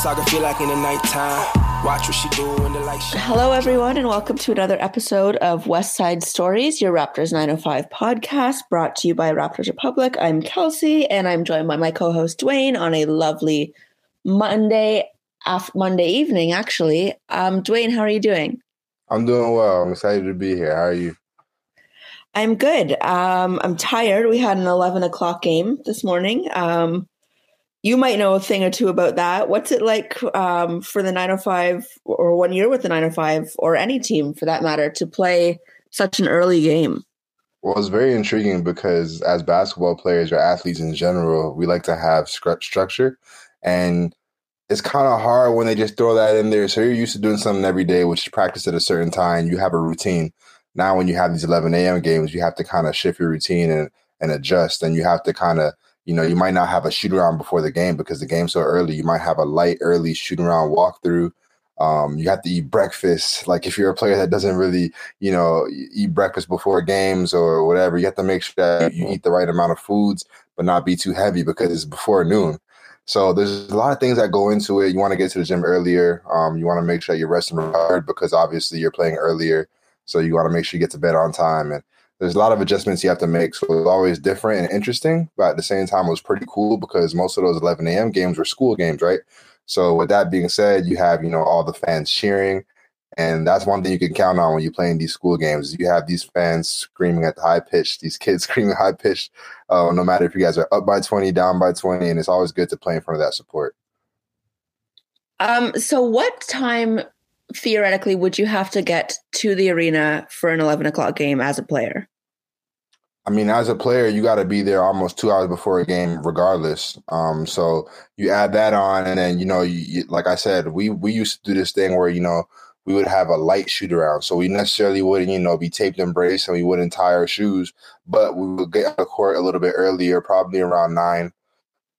This what Saga feel like in the nighttime. Watch what she do when the light. Hello, everyone, and welcome to another episode of West Side Stories, your Raptors 905 podcast, brought to you by Raptors Republic. I'm Kelsey, and I'm joined by my co-host Dwayne on a lovely Monday after Monday evening. Actually, um, Dwayne, how are you doing? I'm doing well. I'm excited to be here. How are you? I'm good. Um, I'm tired. We had an 11 o'clock game this morning. Um, you might know a thing or two about that. What's it like um, for the 905 or one year with the 905 or any team for that matter to play such an early game? Well, it's very intriguing because as basketball players or athletes in general, we like to have structure. And it's kind of hard when they just throw that in there. So you're used to doing something every day, which is practice at a certain time. You have a routine. Now, when you have these 11 a.m. games, you have to kind of shift your routine and, and adjust. And you have to kind of you know, you might not have a shoot around before the game because the game's so early. You might have a light early shoot around walkthrough. Um, you have to eat breakfast. Like if you're a player that doesn't really, you know, eat breakfast before games or whatever, you have to make sure that you eat the right amount of foods, but not be too heavy because it's before noon. So there's a lot of things that go into it. You want to get to the gym earlier. Um, you want to make sure you're resting hard because obviously you're playing earlier. So you want to make sure you get to bed on time. And there's a lot of adjustments you have to make. So it was always different and interesting, but at the same time, it was pretty cool because most of those 11 a.m. games were school games, right? So with that being said, you have you know all the fans cheering, and that's one thing you can count on when you're playing these school games. You have these fans screaming at the high pitch, these kids screaming high pitch, uh, no matter if you guys are up by 20, down by 20, and it's always good to play in front of that support. Um. So what time theoretically would you have to get to the arena for an 11 o'clock game as a player? I mean, as a player, you got to be there almost two hours before a game, regardless. Um, so you add that on, and then you know, you, you, like I said, we we used to do this thing where you know we would have a light shoot around, so we necessarily wouldn't you know be taped and braced, and we wouldn't tie our shoes, but we would get on the court a little bit earlier, probably around nine,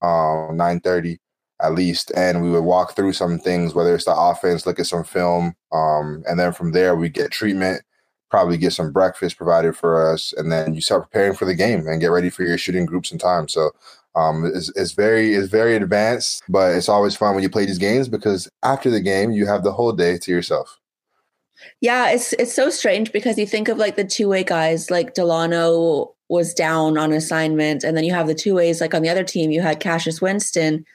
um, nine thirty at least, and we would walk through some things, whether it's the offense, look at some film, um, and then from there we get treatment probably get some breakfast provided for us, and then you start preparing for the game and get ready for your shooting groups and time. So um, it's, it's very it's very advanced, but it's always fun when you play these games because after the game you have the whole day to yourself. Yeah, it's it's so strange because you think of like the two way guys, like Dalano was down on assignment, and then you have the two ways like on the other team you had Cassius Winston.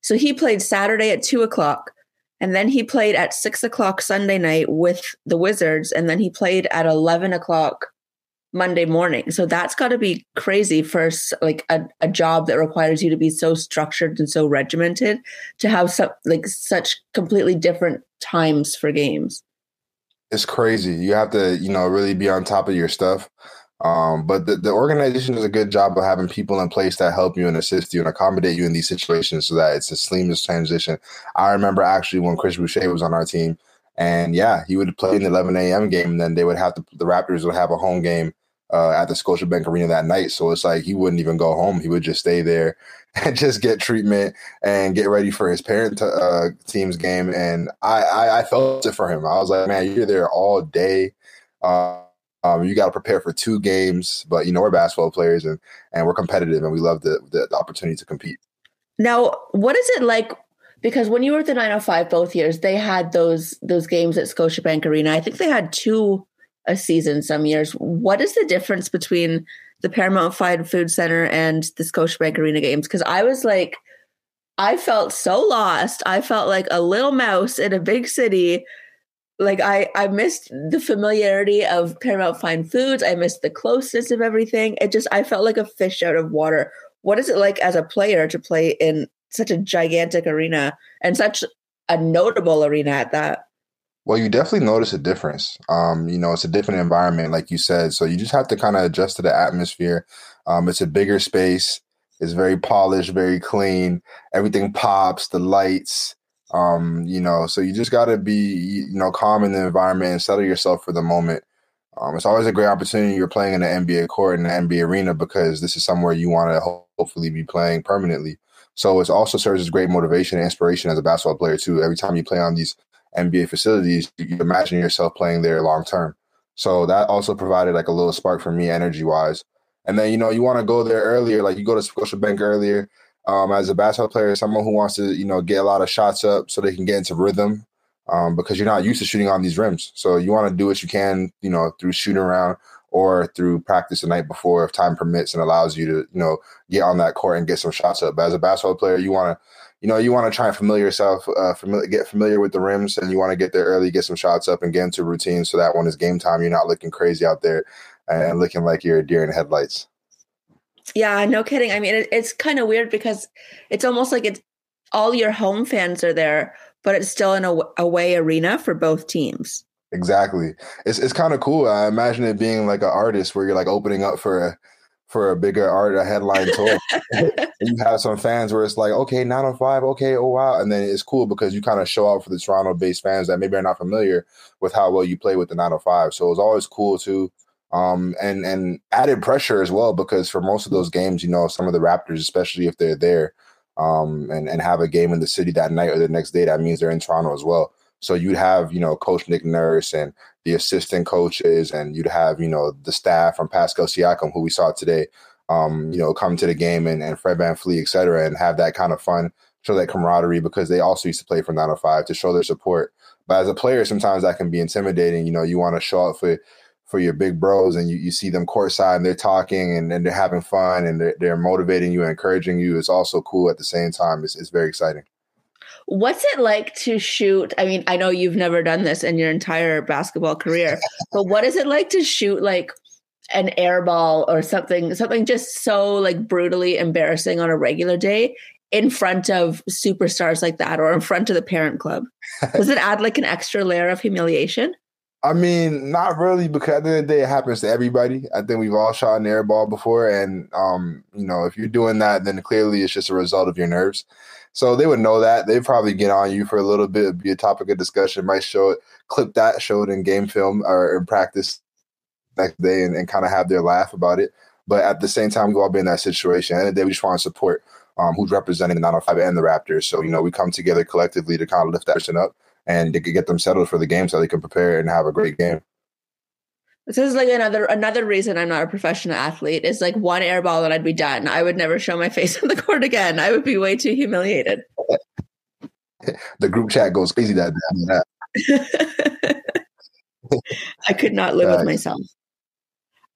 So he played Saturday at two o'clock. And then he played at six o'clock Sunday night with the Wizards, and then he played at eleven o'clock Monday morning. So that's got to be crazy for like a, a job that requires you to be so structured and so regimented to have some like such completely different times for games. It's crazy. You have to, you know, really be on top of your stuff. Um, but the, the organization does a good job of having people in place that help you and assist you and accommodate you in these situations so that it's a seamless transition. I remember actually when Chris Boucher was on our team, and yeah, he would play in the 11 a.m. game, and then they would have to, the Raptors would have a home game uh, at the Scotiabank Arena that night. So it's like he wouldn't even go home; he would just stay there and just get treatment and get ready for his parent uh, team's game. And I, I, I felt it for him. I was like, man, you're there all day. Uh, um, you got to prepare for two games, but you know we're basketball players and and we're competitive and we love the, the, the opportunity to compete. Now, what is it like? Because when you were at the 905 both years, they had those those games at Scotiabank Arena. I think they had two a season some years. What is the difference between the Paramount Fine Food Center and the Scotiabank Arena games? Because I was like, I felt so lost. I felt like a little mouse in a big city like I I missed the familiarity of Paramount Fine Foods. I missed the closeness of everything. It just I felt like a fish out of water. What is it like as a player to play in such a gigantic arena and such a notable arena at that? Well, you definitely notice a difference. Um, you know, it's a different environment, like you said. So you just have to kind of adjust to the atmosphere. Um, it's a bigger space. It's very polished, very clean. Everything pops, the lights. Um, you know, so you just got to be, you know, calm in the environment and settle yourself for the moment. Um, it's always a great opportunity. You're playing in the NBA court in the NBA arena because this is somewhere you want to hopefully be playing permanently. So it also serves as great motivation and inspiration as a basketball player too. Every time you play on these NBA facilities, you imagine yourself playing there long term. So that also provided like a little spark for me energy wise. And then, you know, you want to go there earlier, like you go to Scotiabank earlier um, as a basketball player, someone who wants to, you know, get a lot of shots up so they can get into rhythm um, because you're not used to shooting on these rims. So you want to do what you can, you know, through shooting around or through practice the night before if time permits and allows you to, you know, get on that court and get some shots up. But as a basketball player, you want to, you know, you want to try and familiar yourself, uh, familiar, get familiar with the rims, and you want to get there early, get some shots up, and get into routine so that when it's game time, you're not looking crazy out there and looking like you're a deer in headlights. Yeah, no kidding. I mean, it, it's kind of weird because it's almost like it's all your home fans are there, but it's still in a away arena for both teams. Exactly. It's it's kind of cool. I imagine it being like an artist where you're like opening up for a for a bigger art a headline tour. and you have some fans where it's like, okay, 905, okay, oh wow. And then it's cool because you kind of show out for the Toronto based fans that maybe are not familiar with how well you play with the 905. So it's always cool too um, and and added pressure as well because for most of those games, you know, some of the Raptors, especially if they're there, um, and and have a game in the city that night or the next day, that means they're in Toronto as well. So you'd have you know Coach Nick Nurse and the assistant coaches, and you'd have you know the staff from Pascal Siakam, who we saw today, um, you know, come to the game and, and Fred VanVleet, et cetera, and have that kind of fun, show that camaraderie because they also used to play for 905 to show their support. But as a player, sometimes that can be intimidating. You know, you want to show up for for your big bros and you, you see them courtside and they're talking and, and they're having fun and they're, they're motivating you and encouraging you. It's also cool at the same time. It's, it's very exciting. What's it like to shoot? I mean, I know you've never done this in your entire basketball career, but what is it like to shoot like an air ball or something, something just so like brutally embarrassing on a regular day in front of superstars like that or in front of the parent club? Does it add like an extra layer of humiliation? I mean, not really, because at the end of the day, it happens to everybody. I think we've all shot an air ball before, and um, you know, if you're doing that, then clearly it's just a result of your nerves. So they would know that. They'd probably get on you for a little bit, be a topic of discussion, might show it, clip that, show it in game film or in practice next day, and, and kind of have their laugh about it. But at the same time, we've all be in that situation. And the day, we just want to support um, who's representing the 905 and the Raptors. So you know, we come together collectively to kind of lift that person up and they could get them settled for the game so they can prepare and have a great game. This is like another another reason I'm not a professional athlete. Is like one airball and I'd be done. I would never show my face on the court again. I would be way too humiliated. the group chat goes crazy that day. I could not live with myself.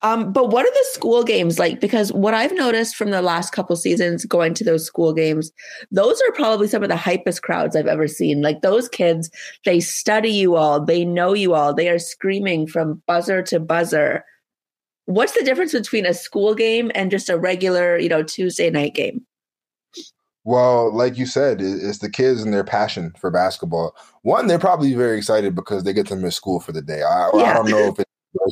Um, but what are the school games like? Because what I've noticed from the last couple seasons going to those school games, those are probably some of the hypest crowds I've ever seen. Like those kids, they study you all, they know you all, they are screaming from buzzer to buzzer. What's the difference between a school game and just a regular, you know, Tuesday night game? Well, like you said, it's the kids and their passion for basketball. One, they're probably very excited because they get to miss school for the day. I, yeah. I don't know if it's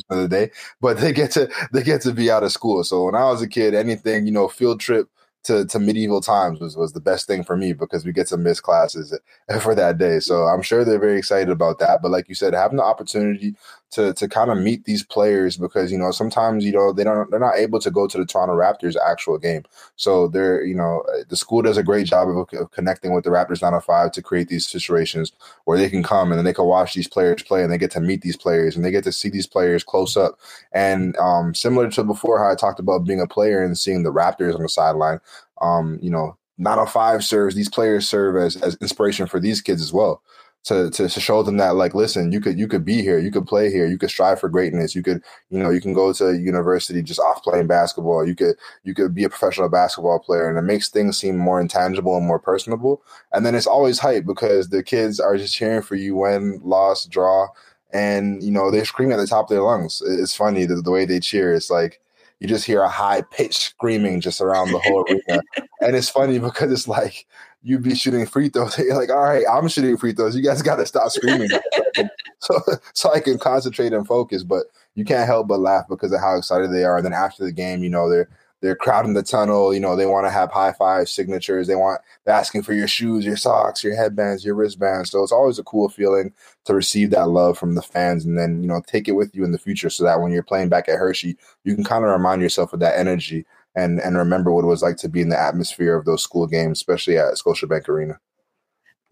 of the day, but they get to they get to be out of school. So when I was a kid, anything you know, field trip to, to medieval times was, was the best thing for me because we get to miss classes eh, for that day. So I'm sure they're very excited about that. But like you said, having the opportunity to to kind of meet these players because you know sometimes you know they don't they're not able to go to the Toronto Raptors actual game. So they're you know the school does a great job of, of connecting with the Raptors 905 to create these situations where they can come and then they can watch these players play and they get to meet these players and they get to see these players close up. And um, similar to before how I talked about being a player and seeing the Raptors on the sideline, um, you know 905 serves these players serve as as inspiration for these kids as well to, to, to show them that like listen you could you could be here you could play here you could strive for greatness you could you know you can go to university just off playing basketball you could you could be a professional basketball player and it makes things seem more intangible and more personable. And then it's always hype because the kids are just cheering for you win loss draw and you know they're screaming at the top of their lungs. It's funny the, the way they cheer it's like you just hear a high pitch screaming just around the whole arena. And it's funny because it's like you'd be shooting free throws. You're like, all right, I'm shooting free throws. You guys got to stop screaming, so so I can concentrate and focus. But you can't help but laugh because of how excited they are. And then after the game, you know, they're they're crowding the tunnel. You know, they want to have high five signatures. They want they're asking for your shoes, your socks, your headbands, your wristbands. So it's always a cool feeling to receive that love from the fans, and then you know take it with you in the future, so that when you're playing back at Hershey, you can kind of remind yourself of that energy and and remember what it was like to be in the atmosphere of those school games, especially at Scotiabank Arena.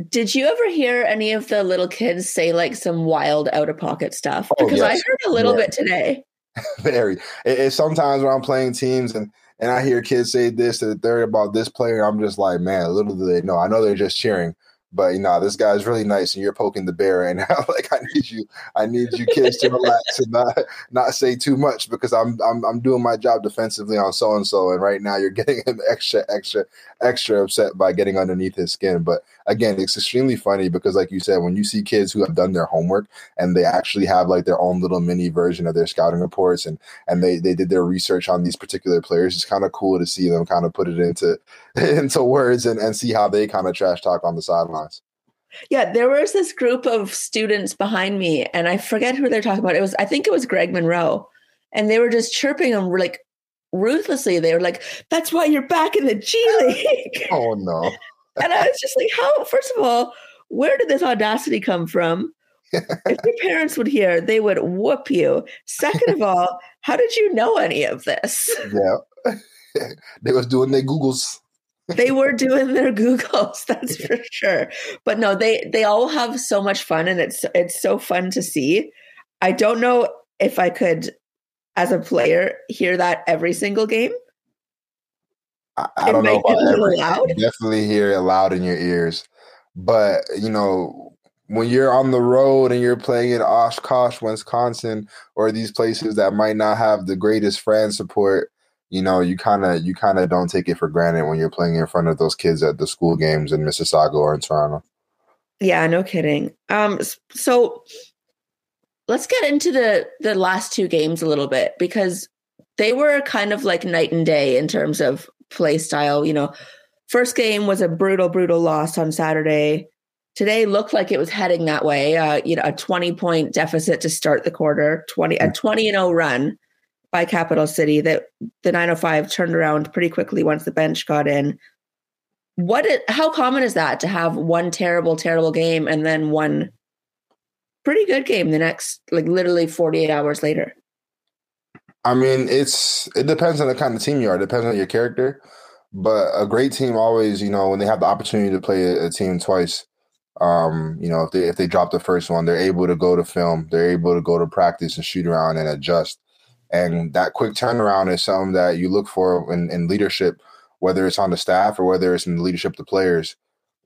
Did you ever hear any of the little kids say like some wild out of pocket stuff? Oh, because yes. I heard a little yeah. bit today. Very. It, it, sometimes when I'm playing teams and and I hear kids say this and third about this player, I'm just like, man, little do they know. I know they're just cheering, but you know, this guy's really nice and you're poking the bear right now. like I need you, I need you kids to relax and not not say too much because I'm I'm I'm doing my job defensively on so and so, and right now you're getting him extra, extra, extra upset by getting underneath his skin. But again, it's extremely funny because like you said, when you see kids who have done their homework and they actually have like their own little mini version of their scouting reports and and they they did their research on these particular players, it's kind of cool to see them kind of put it into into words and, and see how they kind of trash talk on the sidelines. Yeah, there was this group of students behind me, and I forget who they're talking about. It was, I think it was Greg Monroe, and they were just chirping him like ruthlessly. They were like, "That's why you're back in the G League." oh no! And I was just like, "How? First of all, where did this audacity come from? if your parents would hear, they would whoop you. Second of all, how did you know any of this? Yeah, they was doing their Googles they were doing their googles that's for sure but no they they all have so much fun and it's it's so fun to see i don't know if i could as a player hear that every single game i, I don't know about every, loud. definitely hear it loud in your ears but you know when you're on the road and you're playing in oshkosh wisconsin or these places that might not have the greatest fan support you know, you kind of you kind of don't take it for granted when you're playing in front of those kids at the school games in Mississauga or in Toronto. Yeah, no kidding. Um, so let's get into the the last two games a little bit because they were kind of like night and day in terms of play style. You know, first game was a brutal, brutal loss on Saturday. Today looked like it was heading that way. Uh, you know, a twenty point deficit to start the quarter, twenty a twenty and 0 run by Capital City that the 905 turned around pretty quickly once the bench got in. What? It, how common is that to have one terrible, terrible game and then one pretty good game the next, like literally 48 hours later? I mean, it's it depends on the kind of team you are. It depends on your character. But a great team always, you know, when they have the opportunity to play a, a team twice, um, you know, if they if they drop the first one, they're able to go to film, they're able to go to practice and shoot around and adjust. And that quick turnaround is something that you look for in, in leadership, whether it's on the staff or whether it's in the leadership of the players,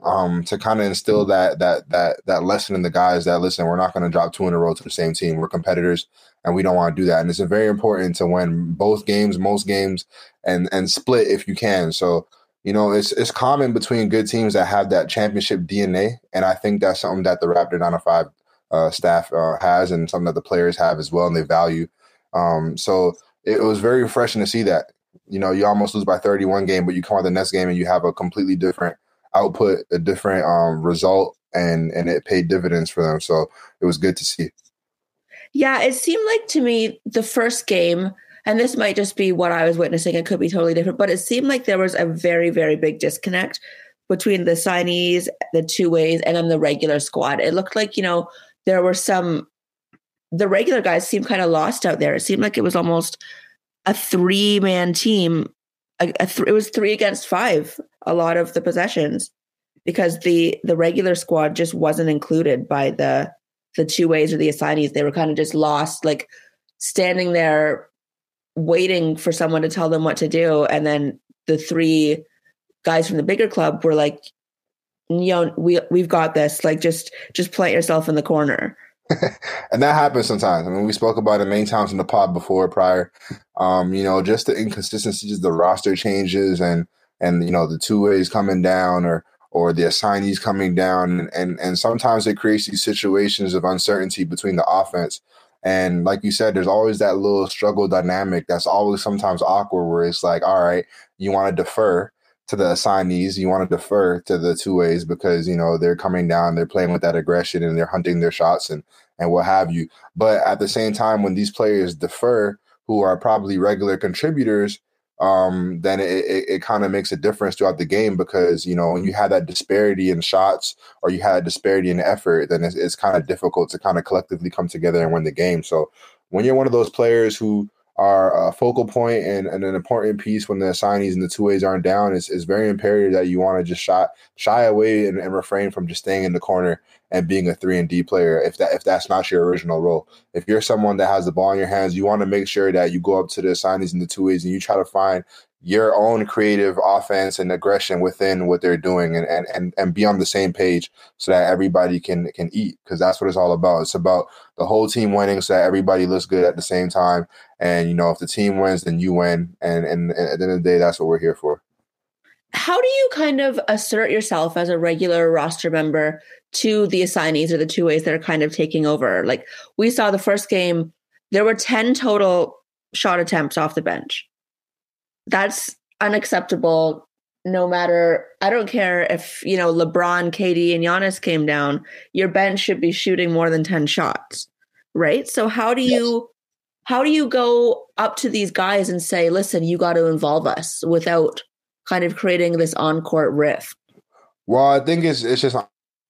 um, to kind of instill that that that that lesson in the guys that listen, we're not going to drop two in a row to the same team. We're competitors, and we don't want to do that. And it's very important to win both games, most games, and and split if you can. So you know, it's it's common between good teams that have that championship DNA, and I think that's something that the Raptor 905 uh, staff uh, has, and something that the players have as well, and they value. Um, so it, was very refreshing to see that. You know, you almost lose by 31 game, but you come out the next game and you have a completely different output, a different um, result, and and it paid dividends for them. So it was good to see. Yeah, it seemed like to me the first game, and this might just be what I was witnessing. It could be totally different, but it seemed like there was a very, very big disconnect between the signees, the two ways, and then the regular squad. It looked like you know there were some the regular guys seemed kind of lost out there. It seemed like it was almost a three man team. A, a th- it was three against five. A lot of the possessions because the the regular squad just wasn't included by the the two ways or the assignees. They were kind of just lost, like standing there waiting for someone to tell them what to do, and then the three guys from the bigger club were like, "You know, we we've got this. Like, just just plant yourself in the corner." and that happens sometimes. I mean, we spoke about it many times in the pod before, prior. Um, you know, just the inconsistencies, the roster changes, and and you know the two ways coming down, or or the assignees coming down, and and, sometimes it creates these situations of uncertainty between the offense. And like you said, there's always that little struggle dynamic that's always sometimes awkward, where it's like, all right, you want to defer, to the assignees. You want to defer to the two ways because you know they're coming down, they're playing with that aggression, and they're hunting their shots and and what have you. But at the same time, when these players defer, who are probably regular contributors, um, then it, it, it kind of makes a difference throughout the game because you know when you have that disparity in shots or you a disparity in effort, then it's, it's kind of difficult to kind of collectively come together and win the game. So when you're one of those players who are a focal point and, and an important piece when the assignees and the two ways aren't down, it's, it's very imperative that you want to just shy shy away and, and refrain from just staying in the corner and being a three and D player if that if that's not your original role. If you're someone that has the ball in your hands, you want to make sure that you go up to the assignees and the two ways and you try to find your own creative offense and aggression within what they're doing and and and, and be on the same page so that everybody can can eat because that's what it's all about. It's about the whole team winning so that everybody looks good at the same time. And you know, if the team wins, then you win. And and, and at the end of the day, that's what we're here for. How do you kind of assert yourself as a regular roster member to the assignees or the two ways that are kind of taking over? Like we saw the first game, there were 10 total shot attempts off the bench. That's unacceptable no matter I don't care if, you know, LeBron, KD and Giannis came down, your bench should be shooting more than 10 shots. Right? So how do you how do you go up to these guys and say, "Listen, you got to involve us" without kind of creating this on-court rift? Well, I think it's it's just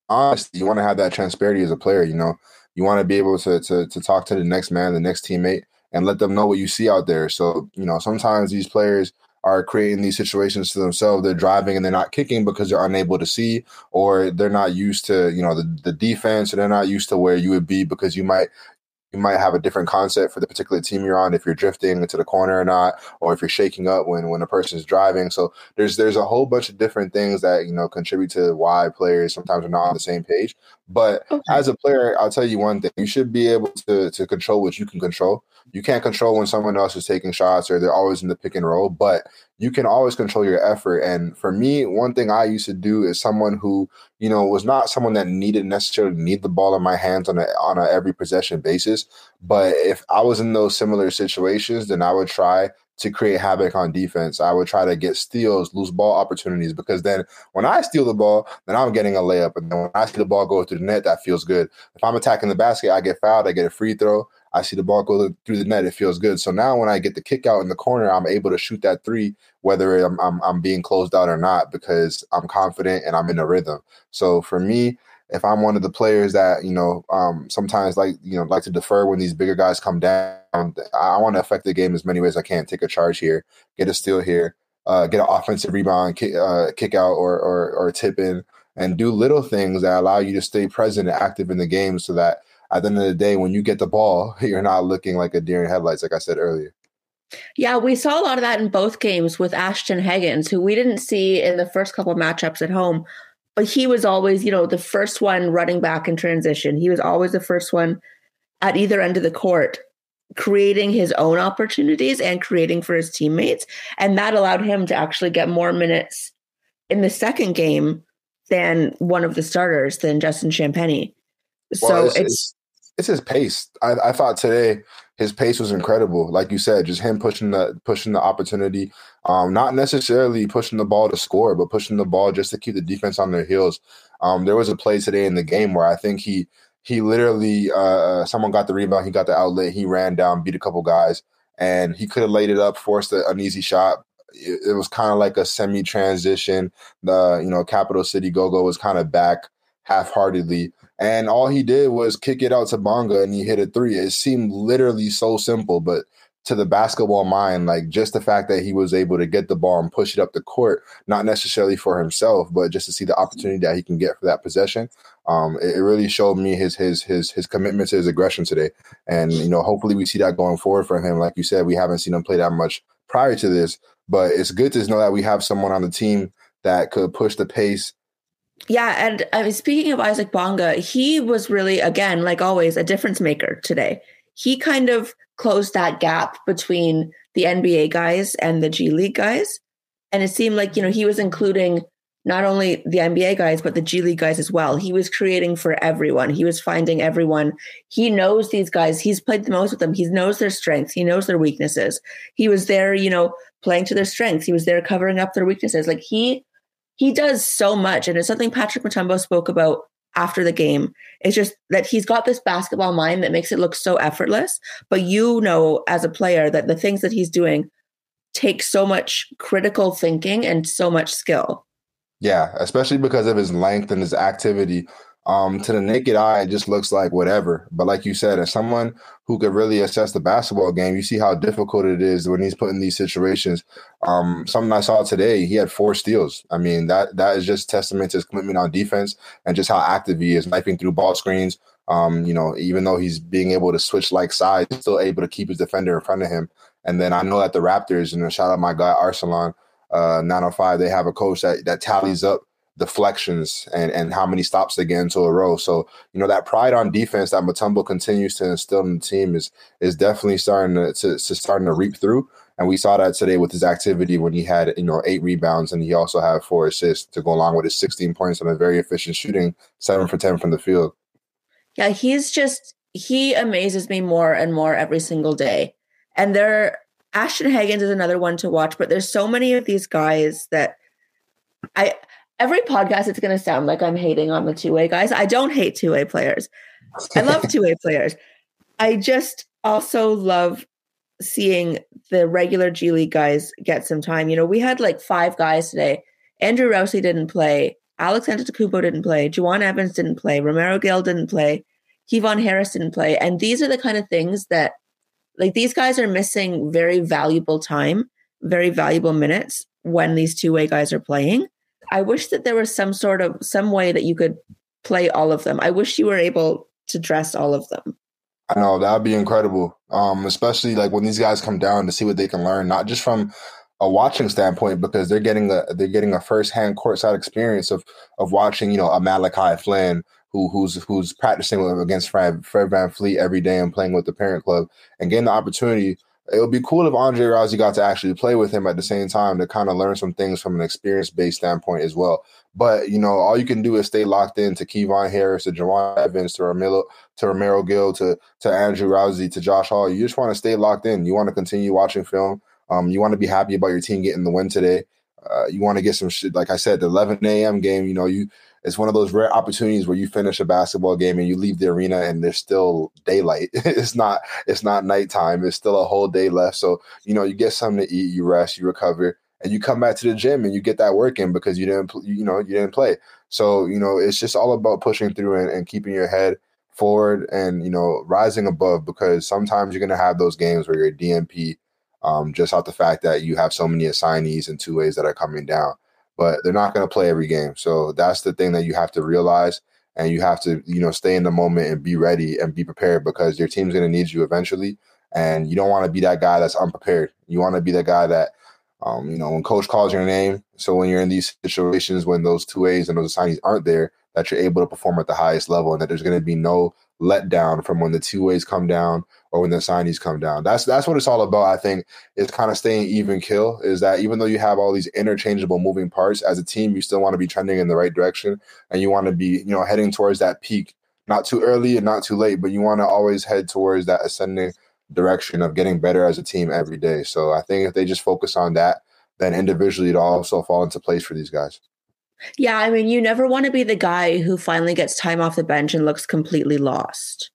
honest. You want to have that transparency as a player. You know, you want to be able to to to talk to the next man, the next teammate, and let them know what you see out there. So you know, sometimes these players are creating these situations to themselves. They're driving and they're not kicking because they're unable to see, or they're not used to, you know, the, the defense, or they're not used to where you would be because you might you might have a different concept for the particular team you're on if you're drifting into the corner or not or if you're shaking up when when a person's driving so there's there's a whole bunch of different things that you know contribute to why players sometimes are not on the same page but okay. as a player i'll tell you one thing you should be able to to control what you can control you can't control when someone else is taking shots or they're always in the pick and roll but you can always control your effort. And for me, one thing I used to do is someone who, you know, was not someone that needed necessarily need the ball in my hands on a on a every possession basis. But if I was in those similar situations, then I would try to create havoc on defense. I would try to get steals, lose ball opportunities, because then when I steal the ball, then I'm getting a layup. And then when I see the ball go through the net, that feels good. If I'm attacking the basket, I get fouled, I get a free throw. I see the ball go through the net, it feels good. So now when I get the kick out in the corner, I'm able to shoot that three, whether I'm, I'm, I'm being closed out or not, because I'm confident and I'm in a rhythm. So for me, if I'm one of the players that you know um, sometimes like you know like to defer when these bigger guys come down, I want to affect the game as many ways I can. Take a charge here, get a steal here, uh, get an offensive rebound, kick, uh, kick out or, or or tip in, and do little things that allow you to stay present and active in the game, so that at the end of the day, when you get the ball, you're not looking like a deer in headlights, like I said earlier. Yeah, we saw a lot of that in both games with Ashton Hagans, who we didn't see in the first couple of matchups at home, but he was always, you know, the first one running back in transition. He was always the first one at either end of the court, creating his own opportunities and creating for his teammates. And that allowed him to actually get more minutes in the second game than one of the starters, than Justin Champagnie. So it's, it's it's his pace. I, I thought today his pace was incredible. Like you said, just him pushing the pushing the opportunity, um, not necessarily pushing the ball to score, but pushing the ball just to keep the defense on their heels. Um, there was a play today in the game where I think he he literally uh, uh someone got the rebound, he got the outlet, he ran down, beat a couple guys, and he could have laid it up, forced an easy shot. It, it was kind of like a semi transition. The you know Capital City Go Go was kind of back half heartedly and all he did was kick it out to Bonga and he hit a three. It seemed literally so simple, but to the basketball mind, like just the fact that he was able to get the ball and push it up the court, not necessarily for himself, but just to see the opportunity that he can get for that possession. Um, it, it really showed me his his his his commitment to his aggression today. And you know, hopefully we see that going forward for him. Like you said, we haven't seen him play that much prior to this, but it's good to know that we have someone on the team that could push the pace yeah, and I mean, speaking of Isaac Bonga, he was really, again, like always, a difference maker today. He kind of closed that gap between the NBA guys and the G League guys. And it seemed like, you know, he was including not only the NBA guys, but the G League guys as well. He was creating for everyone. He was finding everyone. He knows these guys. He's played the most with them. He knows their strengths. He knows their weaknesses. He was there, you know, playing to their strengths. He was there covering up their weaknesses. Like he he does so much. And it's something Patrick Mutombo spoke about after the game. It's just that he's got this basketball mind that makes it look so effortless. But you know, as a player, that the things that he's doing take so much critical thinking and so much skill. Yeah, especially because of his length and his activity. Um, to the naked eye, it just looks like whatever. But like you said, as someone who could really assess the basketball game, you see how difficult it is when he's put in these situations. Um, something I saw today, he had four steals. I mean, that that is just testament to his commitment on defense and just how active he is, knifing through ball screens. Um, you know, even though he's being able to switch like sides, still able to keep his defender in front of him. And then I know that the Raptors, and you know, shout out my guy Arsalan, uh, 905, they have a coach that that tallies up deflections and, and how many stops they get into a row. So, you know, that pride on defense that Mutombo continues to instill in the team is is definitely starting to, to, to, starting to reap through. And we saw that today with his activity when he had, you know, eight rebounds and he also had four assists to go along with his 16 points and a very efficient shooting, seven for 10 from the field. Yeah, he's just he amazes me more and more every single day. And there Ashton Hagans is another one to watch, but there's so many of these guys that I every podcast it's going to sound like I'm hating on the two way guys. I don't hate two way players. I love two way players. I just also love seeing the regular G League guys get some time. You know, we had like five guys today. Andrew Rousey didn't play. Alex Antetokounmpo didn't play. Juwan Evans didn't play. Romaro Gill didn't play. Kevon Harris didn't play. And these are the kind of things that, like, these guys are missing very valuable time, very valuable minutes when these two way guys are playing. I wish that there was some sort of some way that you could play all of them. I wish you were able to dress all of them. I know that would be incredible. Um, especially like when these guys come down to see what they can learn, not just from a watching standpoint, because they're getting a they're getting a first hand courtside experience of of watching, you know, a Malachi Flynn who who's who's practicing against Fred, Fred VanVleet every day and playing with the parent club and getting the opportunity it would be cool if Andre Rousey got to actually play with him at the same time to kind of learn some things from an experience based standpoint as well. But you know, all you can do is stay locked in to Kevon Harris, to Juwan Evans, to Romero, to Romaro Gill, to to Andrew Rousey, to Josh Hall. You just want to stay locked in. You want to continue watching film. Um, you want to be happy about your team getting the win today. Uh, you want to get some shit. Like I said, the 11 a.m. game. You know, you it's one of those rare opportunities where you finish a basketball game and you leave the arena and there's still daylight. it's not it's not nighttime. It's still a whole day left. So you know you get something to eat, you rest, you recover, and you come back to the gym and you get that work in because you didn't you know you didn't play. So you know it's just all about pushing through and, and keeping your head forward and you know rising above because sometimes you're gonna have those games where you're DNP um, just out the fact that you have so many assignees and two ways that are coming down but they're not going to play every game. So that's the thing that you have to realize. And you have to, you know, stay in the moment and be ready and be prepared because your team's going to need you eventually. And you don't want to be that guy that's unprepared. You want to be the guy that, um, you know, when coach calls your name. So when you're in these situations, when those two A's and those assignees aren't there, that you're able to perform at the highest level and that there's going to be no letdown from when the two ways come down or when the signees come down. That's that's what it's all about. I think is kind of staying even kill. Is that even though you have all these interchangeable moving parts as a team, you still want to be trending in the right direction and you want to be you know heading towards that peak. Not too early and not too late, but you want to always head towards that ascending direction of getting better as a team every day. So I think if they just focus on that, then individually it'll also fall into place for these guys. Yeah, I mean, you never want to be the guy who finally gets time off the bench and looks completely lost.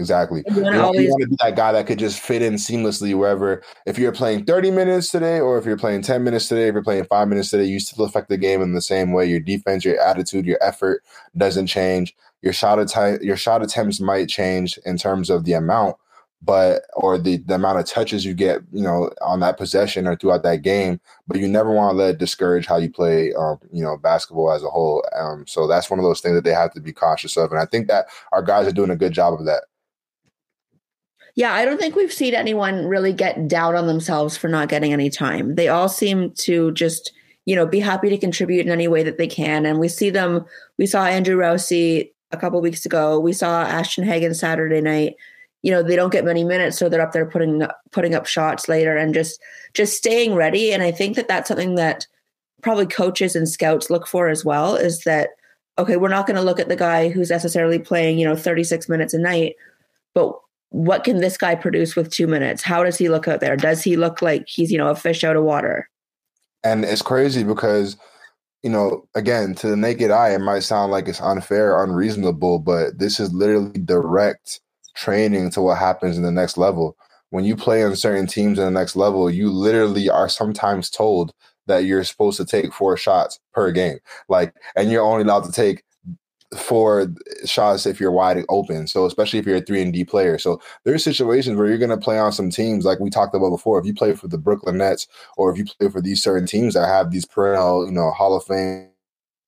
Exactly. You want, always- you want to be that guy that could just fit in seamlessly wherever. If you're playing 30 minutes today, or if you're playing 10 minutes today, if you're playing five minutes today, you still affect the game in the same way. Your defense, your attitude, your effort doesn't change. Your shot att- your shot attempts might change in terms of the amount, but or the, the amount of touches you get, you know, on that possession or throughout that game. But you never want to let it discourage how you play, um, you know, basketball as a whole. Um, so that's one of those things that they have to be cautious of, and I think that our guys are doing a good job of that. Yeah, I don't think we've seen anyone really get down on themselves for not getting any time. They all seem to just, you know, be happy to contribute in any way that they can, and we see them. We saw Andrew Rousey a couple weeks ago. We saw Ashton Hagans Saturday night you know they don't get many minutes so they're up there putting putting up shots later and just just staying ready and i think that that's something that probably coaches and scouts look for as well is that okay we're not going to look at the guy who's necessarily playing you know 36 minutes a night but what can this guy produce with 2 minutes how does he look out there does he look like he's you know a fish out of water and it's crazy because you know again to the naked eye it might sound like it's unfair unreasonable but this is literally direct training to what happens in the next level. when you play on certain teams in the next level, you literally are sometimes told that you're supposed to take four shots per game. Like, and you're only allowed to take four shots if you're wide open. So especially if you're a three and D player. So there's situations where you're gonna play on some teams like we talked about before. If you play for the Brooklyn Nets or if you play for these certain teams that have these perennial, you know, Hall of Fame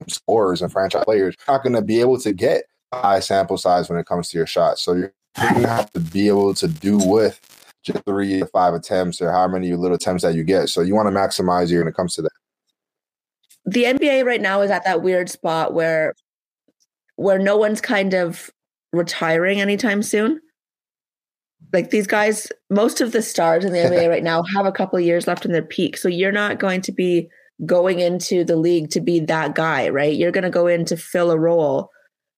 scorers and franchise players, you're not gonna be able to get high sample size when it comes to your shots. So you're gonna have to be able to do with just three to five attempts or how many little attempts that you get. So you want to maximize your when it comes to that. The NBA right now is at that weird spot where where no one's kind of retiring anytime soon. Like these guys, most of the stars in the NBA right now have a couple of years left in their peak. So you're not going to be going into the league to be that guy, right? You're going to go in to fill a role.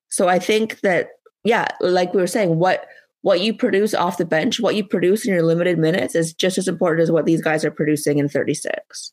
So I think that yeah, like we were saying, what what you produce off the bench, what you produce in your limited minutes is just as important as what these guys are producing in 36.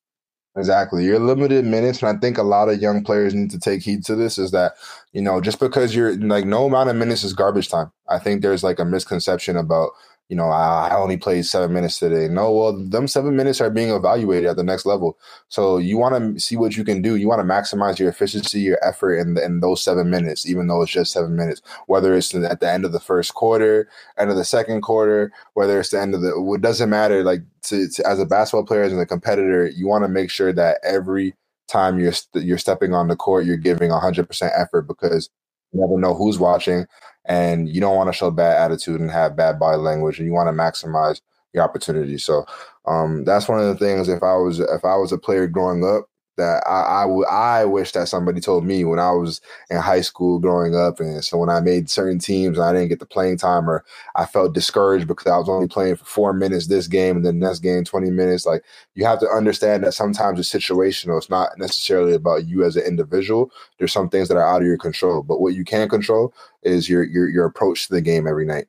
Exactly. You're limited minutes. And I think a lot of young players need to take heed to this is that, you know, just because you're like no amount of minutes is garbage time. I think there's like a misconception about, you know, I only played seven minutes today. No, well, them seven minutes are being evaluated at the next level. So you want to see what you can do. You want to maximize your efficiency, your effort in, in those seven minutes, even though it's just seven minutes, whether it's at the end of the first quarter, end of the second quarter, whether it's the end of the, it doesn't matter. Like to, to as a basketball player, as a competitor, you want to make sure that every time you're, you're stepping on the court, you're giving hundred percent effort because you never know who's watching and you don't want to show bad attitude and have bad body language and you want to maximize your opportunity. So um, that's one of the things if i was if i was a player growing up that I, I, w- I wish that somebody told me when I was in high school growing up. And so when I made certain teams and I didn't get the playing time or I felt discouraged because I was only playing for four minutes this game and then next game 20 minutes, like you have to understand that sometimes it's situational. It's not necessarily about you as an individual. There's some things that are out of your control, but what you can control is your, your, your approach to the game every night.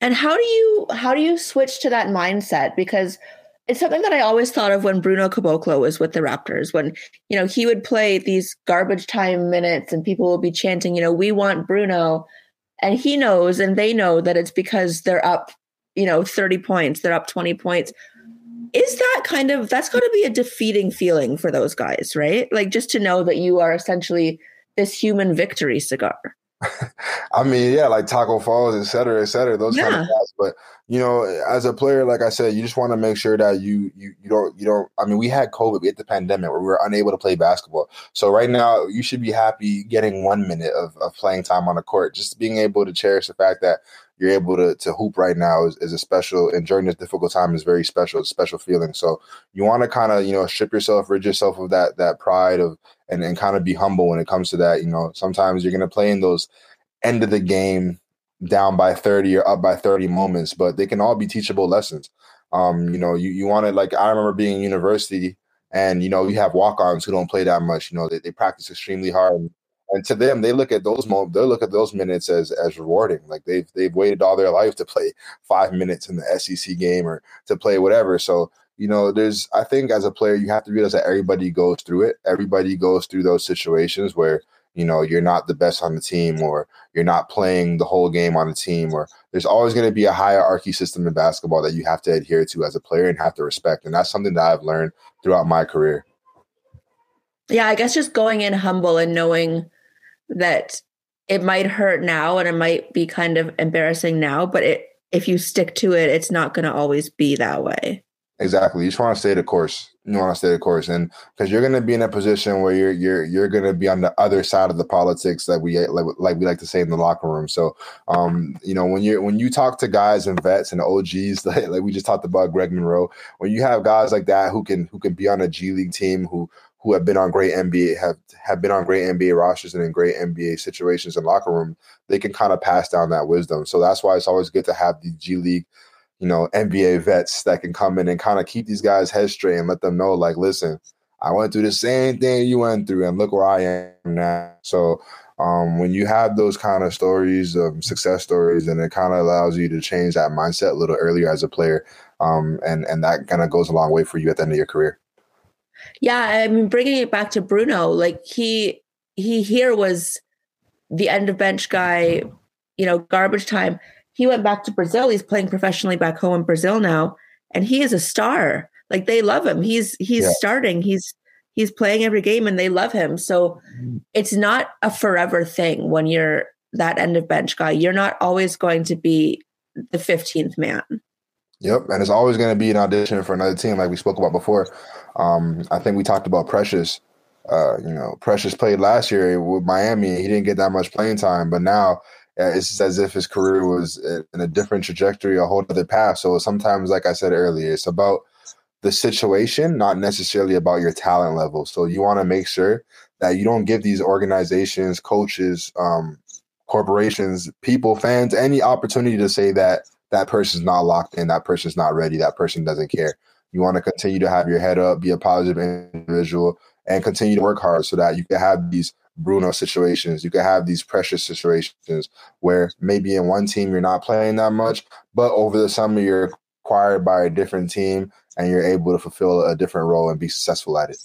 And how do you how do you switch to that mindset? Because it's something that I always thought of when Bruno Caboclo was with the Raptors, when, you know, he would play these garbage time minutes and people will be chanting, you know, we want Bruno. And he knows and they know that it's because they're up, you know, 30 points, they're up 20 points. Is that kind of, that's got to be a defeating feeling for those guys, right? Like just to know that you are essentially this human victory cigar. I mean, yeah, like Tacko Falls, et cetera, et cetera, those yeah. kind of guys. But you know, as a player, like I said, you just want to make sure that you you you don't you don't. I mean, we had COVID, we had the pandemic where we were unable to play basketball. So right now, you should be happy getting one minute of, of playing time on the court. Just being able to cherish the fact that you're able to to hoop right now is, is a special and during this difficult time is very special. It's a special feeling. So you want to kind of you know strip yourself, rid yourself of that that pride of and, and kind of be humble when it comes to that. You know, sometimes you're going to play in those end of the game down by 30 or up by 30 moments, but they can all be teachable lessons. Um, you know, you, you want to like, I remember being in university and, you know, you have walk-ons who don't play that much, you know, they, they practice extremely hard. And to them, they look at those moments, they look at those minutes as, as rewarding. Like they've, they've waited all their life to play five minutes in the SEC game or to play whatever. So, you know, there's, I think as a player, you have to realize that everybody goes through it. Everybody goes through those situations where, you know, you're not the best on the team or you're not playing the whole game on the team or there's always going to be a hierarchy system in basketball that you have to adhere to as a player and have to respect. And that's something that I've learned throughout my career. Yeah, I guess just going in humble and knowing that it might hurt now and it might be kind of embarrassing now, but it if you stick to it, it's not going to always be that way. Exactly. You just want to stay the course. You want to stay the course, and because you're going to be in a position where you're you're you're going to be on the other side of the politics that we like, like we like to say in the locker room. So, um, you know, when you when you talk to guys and vets and OGs, like, like we just talked about Greg Monroe, when you have guys like that who can who can be on a G League team who who have been on great NBA have have been on great NBA rosters and in great NBA situations in locker room, they can kind of pass down that wisdom. So that's why it's always good to have the G League you know, NBA vets that can come in and kind of keep these guys head straight and let them know, like, listen, I went through the same thing you went through, and look where I am now. So um, when you have those kind of stories, um, success stories, and it kind of allows you to change that mindset a little earlier as a player, um, and and that kind of goes a long way for you at the end of your career. Yeah, I mean, bringing it back to Bruno, like he he here was the end of bench guy, you know, garbage time he went back to Brazil. He's playing professionally back home in Brazil now, and he is a star. Like they love him. He's he's yeah. starting. He's he's playing every game and they love him. So it's not a forever thing when you're that end of bench guy. You're not always going to be the 15th man. Yep, and it's always going to be an audition for another team, like we spoke about before. Um, I think we talked about Precious. Uh, you know, Precious played last year with Miami. He didn't get that much playing time, but now it's as if his career was in a different trajectory, a whole other path. So sometimes, like I said earlier, it's about the situation, not necessarily about your talent level. So you want to make sure that you don't give these organizations, coaches, um, corporations, people, fans any opportunity to say that that person's not locked in, that person's not ready, that person doesn't care. You want to continue to have your head up, be a positive individual, and continue to work hard so that you can have these Bruno situations. You can have these precious situations where maybe in one team you're not playing that much, but over the summer you're acquired by a different team and you're able to fulfill a different role and be successful at it.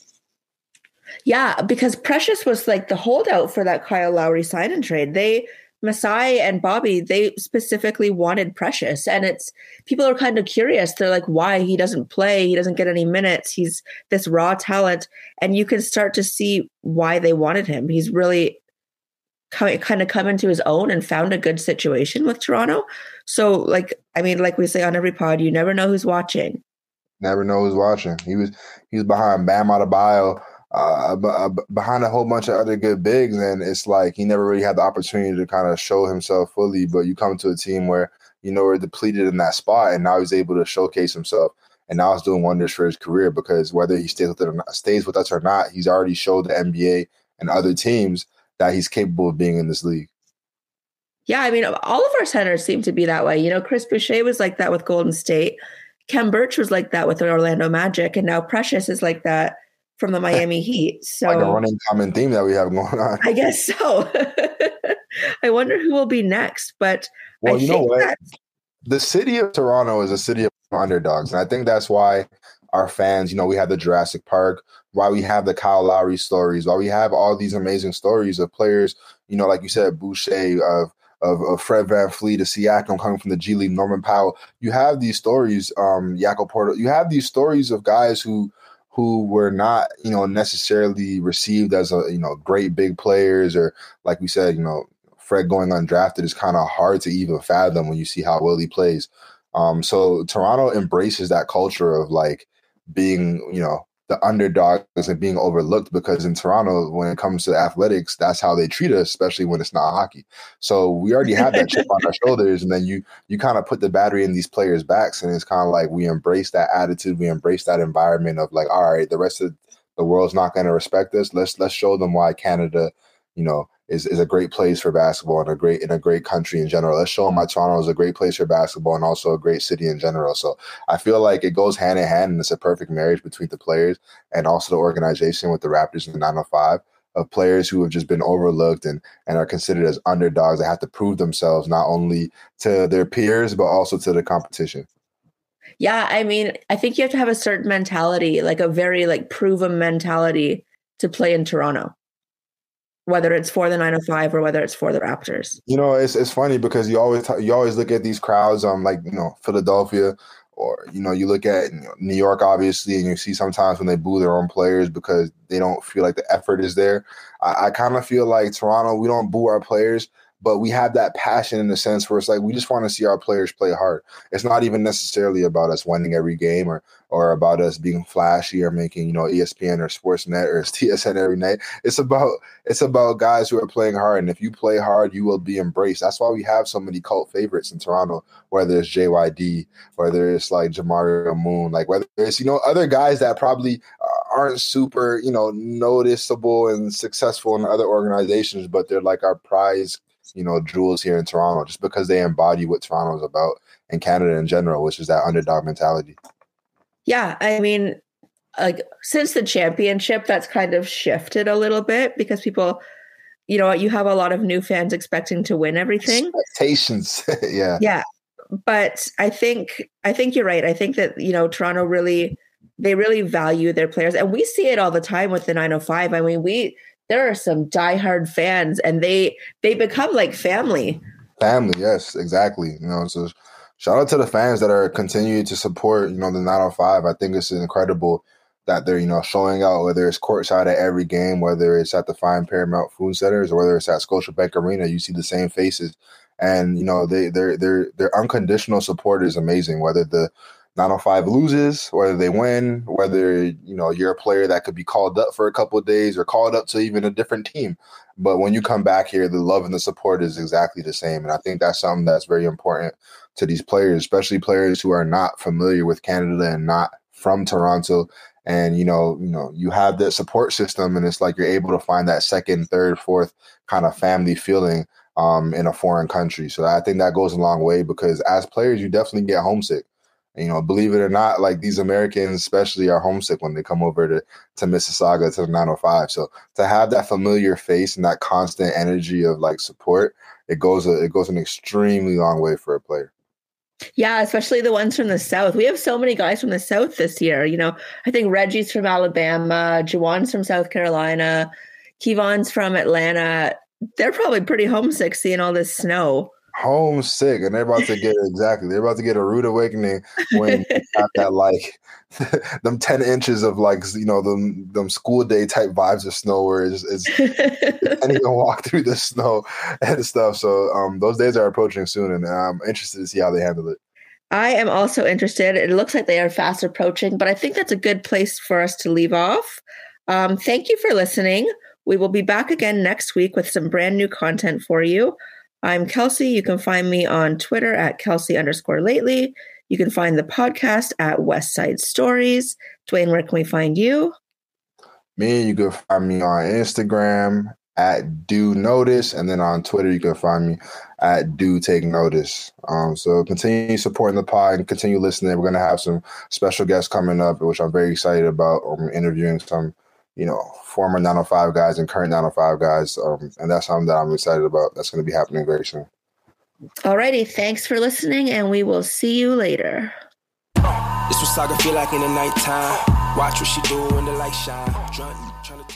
Yeah, because Precious was like the holdout for that Kyle Lowry sign and trade. They Masai and Bobby, they specifically wanted Precious. And it's people are kind of curious. They're like, why he doesn't play, he doesn't get any minutes. He's this raw talent. And you can start to see why they wanted him. He's really kind of come into his own and found a good situation with Toronto. So, like, I mean, like we say on every pod, you never know who's watching. Never know who's watching. He was he was behind Bam Adebayo, uh, uh behind a whole bunch of other good bigs, and it's like he never really had the opportunity to kind of show himself fully. But you come to a team where you know we're depleted in that spot, and now he's able to showcase himself. And now he's doing wonders for his career because whether he stays with it or not, stays with us or not, he's already showed the NBA and other teams that he's capable of being in this league. Yeah, I mean, all of our centers seem to be that way. You know, Chris Boucher was like that with Golden State. Khem Birch was like that with Orlando Magic, and now Precious is like that from the Miami Heat. So like a running common theme that we have going on. I guess so. I wonder who will be next. But well, I you know what? That- the city of Toronto is a city of underdogs, and I think that's why our fans, you know, we have the Jurassic Park, why we have the Kyle Lowry stories, why we have all these amazing stories of players, you know, like you said, Boucher, of of, of Fred VanVleet, of Siakam coming from the G League, Norman Powell. You have these stories, um, Jakob Poeltl. You have these stories of guys who who were not, you know, necessarily received as a, you know, great big players or like we said, you know, Fred going undrafted is kind of hard to even fathom when you see how well he plays. Um, so Toronto embraces that culture of like being, you know, the underdogs and being overlooked because in Toronto, when it comes to athletics, that's how they treat us, especially when it's not hockey. So we already have that chip on our shoulders, and then you you kind of put the battery in these players' backs, and it's kind of like we embrace that attitude, we embrace that environment of like, all right, the rest of the world's not going to respect us. Let's let's show them why Canada, you know, is, is a great place for basketball and a great in a great country in general. Let's show them why Toronto is a great place for basketball and also a great city in general. So I feel like it goes hand in hand and it's a perfect marriage between the players and also the organization with the Raptors and the 905 of players who have just been overlooked and, and are considered as underdogs that have to prove themselves not only to their peers but also to the competition. Yeah, I mean, I think you have to have a certain mentality, like a very like proven mentality to play in Toronto whether it's for the 905 or whether it's for the Raptors. You know, it's it's funny because you always you always look at these crowds um like, you know, Philadelphia or you know, you look at New York obviously and you see sometimes when they boo their own players because they don't feel like the effort is there. I, I kind of feel like Toronto, we don't boo our players but we have that passion in the sense where it's like we just want to see our players play hard. It's not even necessarily about us winning every game or or about us being flashy or making you know ESPN or Sportsnet or TSN every night. It's about it's about guys who are playing hard, and if you play hard, you will be embraced. That's why we have so many cult favorites in Toronto. Whether it's JYD, whether it's like Jamario Moon, like whether it's you know other guys that probably aren't super you know noticeable and successful in other organizations, but they're like our prize you know, jewels here in Toronto just because they embody what Toronto's about and Canada in general, which is that underdog mentality. Yeah, I mean, like since the championship, that's kind of shifted a little bit because people, you know, you have a lot of new fans expecting to win everything. Expectations, yeah, yeah. But I think I think you're right. I think that you know Toronto really they really value their players, and we see it all the time with the 905. I mean, we there are some diehard fans and they they become like family Family, yes, exactly. You know, so shout out to the fans that are continuing to support, you know, the 905. I think it's incredible that they're, you know, showing out whether it's courtside at every game, whether it's at the fine Paramount Food Centers or whether it's at Scotiabank Arena, you see the same faces. And, you know, they their their their unconditional support is amazing, whether the 905 loses, whether they win, whether you know you're a player that could be called up for a couple of days or called up to even a different team. But when you come back here, the love and the support is exactly the same. And I think that's something that's very important to these players, especially players who are not familiar with Canada and not from Toronto. And you know, you know, you have that support system, and it's like you're able to find that second, third, fourth kind of family feeling um, in a foreign country. So I think that goes a long way because as players, you definitely get homesick you know, believe it or not, like these Americans especially are homesick when they come over to to Mississauga to the 905. So to have that familiar face and that constant energy of like support, it goes a, it goes an extremely long way for a player. Yeah, especially the ones from the South. We have so many guys from the South this year. You know, I think Reggie's from Alabama, Juwan's from South Carolina, Kevon's from Atlanta. They're probably pretty homesick seeing all this snow homesick and they're about to get exactly they're about to get a rude awakening when got that like them 10 inches of like you know them them school day type vibes of snow where it's, it's and even walk through the snow and stuff so um those days are approaching soon and i'm interested to see how they handle it I am also interested. It looks like they are fast approaching, but I think that's a good place for us to leave off. Um, thank you for listening. We will be back again next week with some brand new content for you. I'm Kelsey. You can find me on Twitter at Kelsey underscore lately. You can find the podcast at West Side Stories. Dwayne, where can we find you? Me, you can find me on Instagram at Do Notice, and then on Twitter you can find me at Do Take Notice. Um, so continue supporting the pod and continue listening. We're gonna have some special guests coming up, which I'm very excited about. I'm interviewing some you know, former 905 guys and current 905 guys. Um, and that's something that I'm excited about. That's going to be happening very soon. Alrighty. Thanks for listening, and we will see you later. This was Saga feel like in the nighttime. Watch what she do when the light shine. Trying, trying to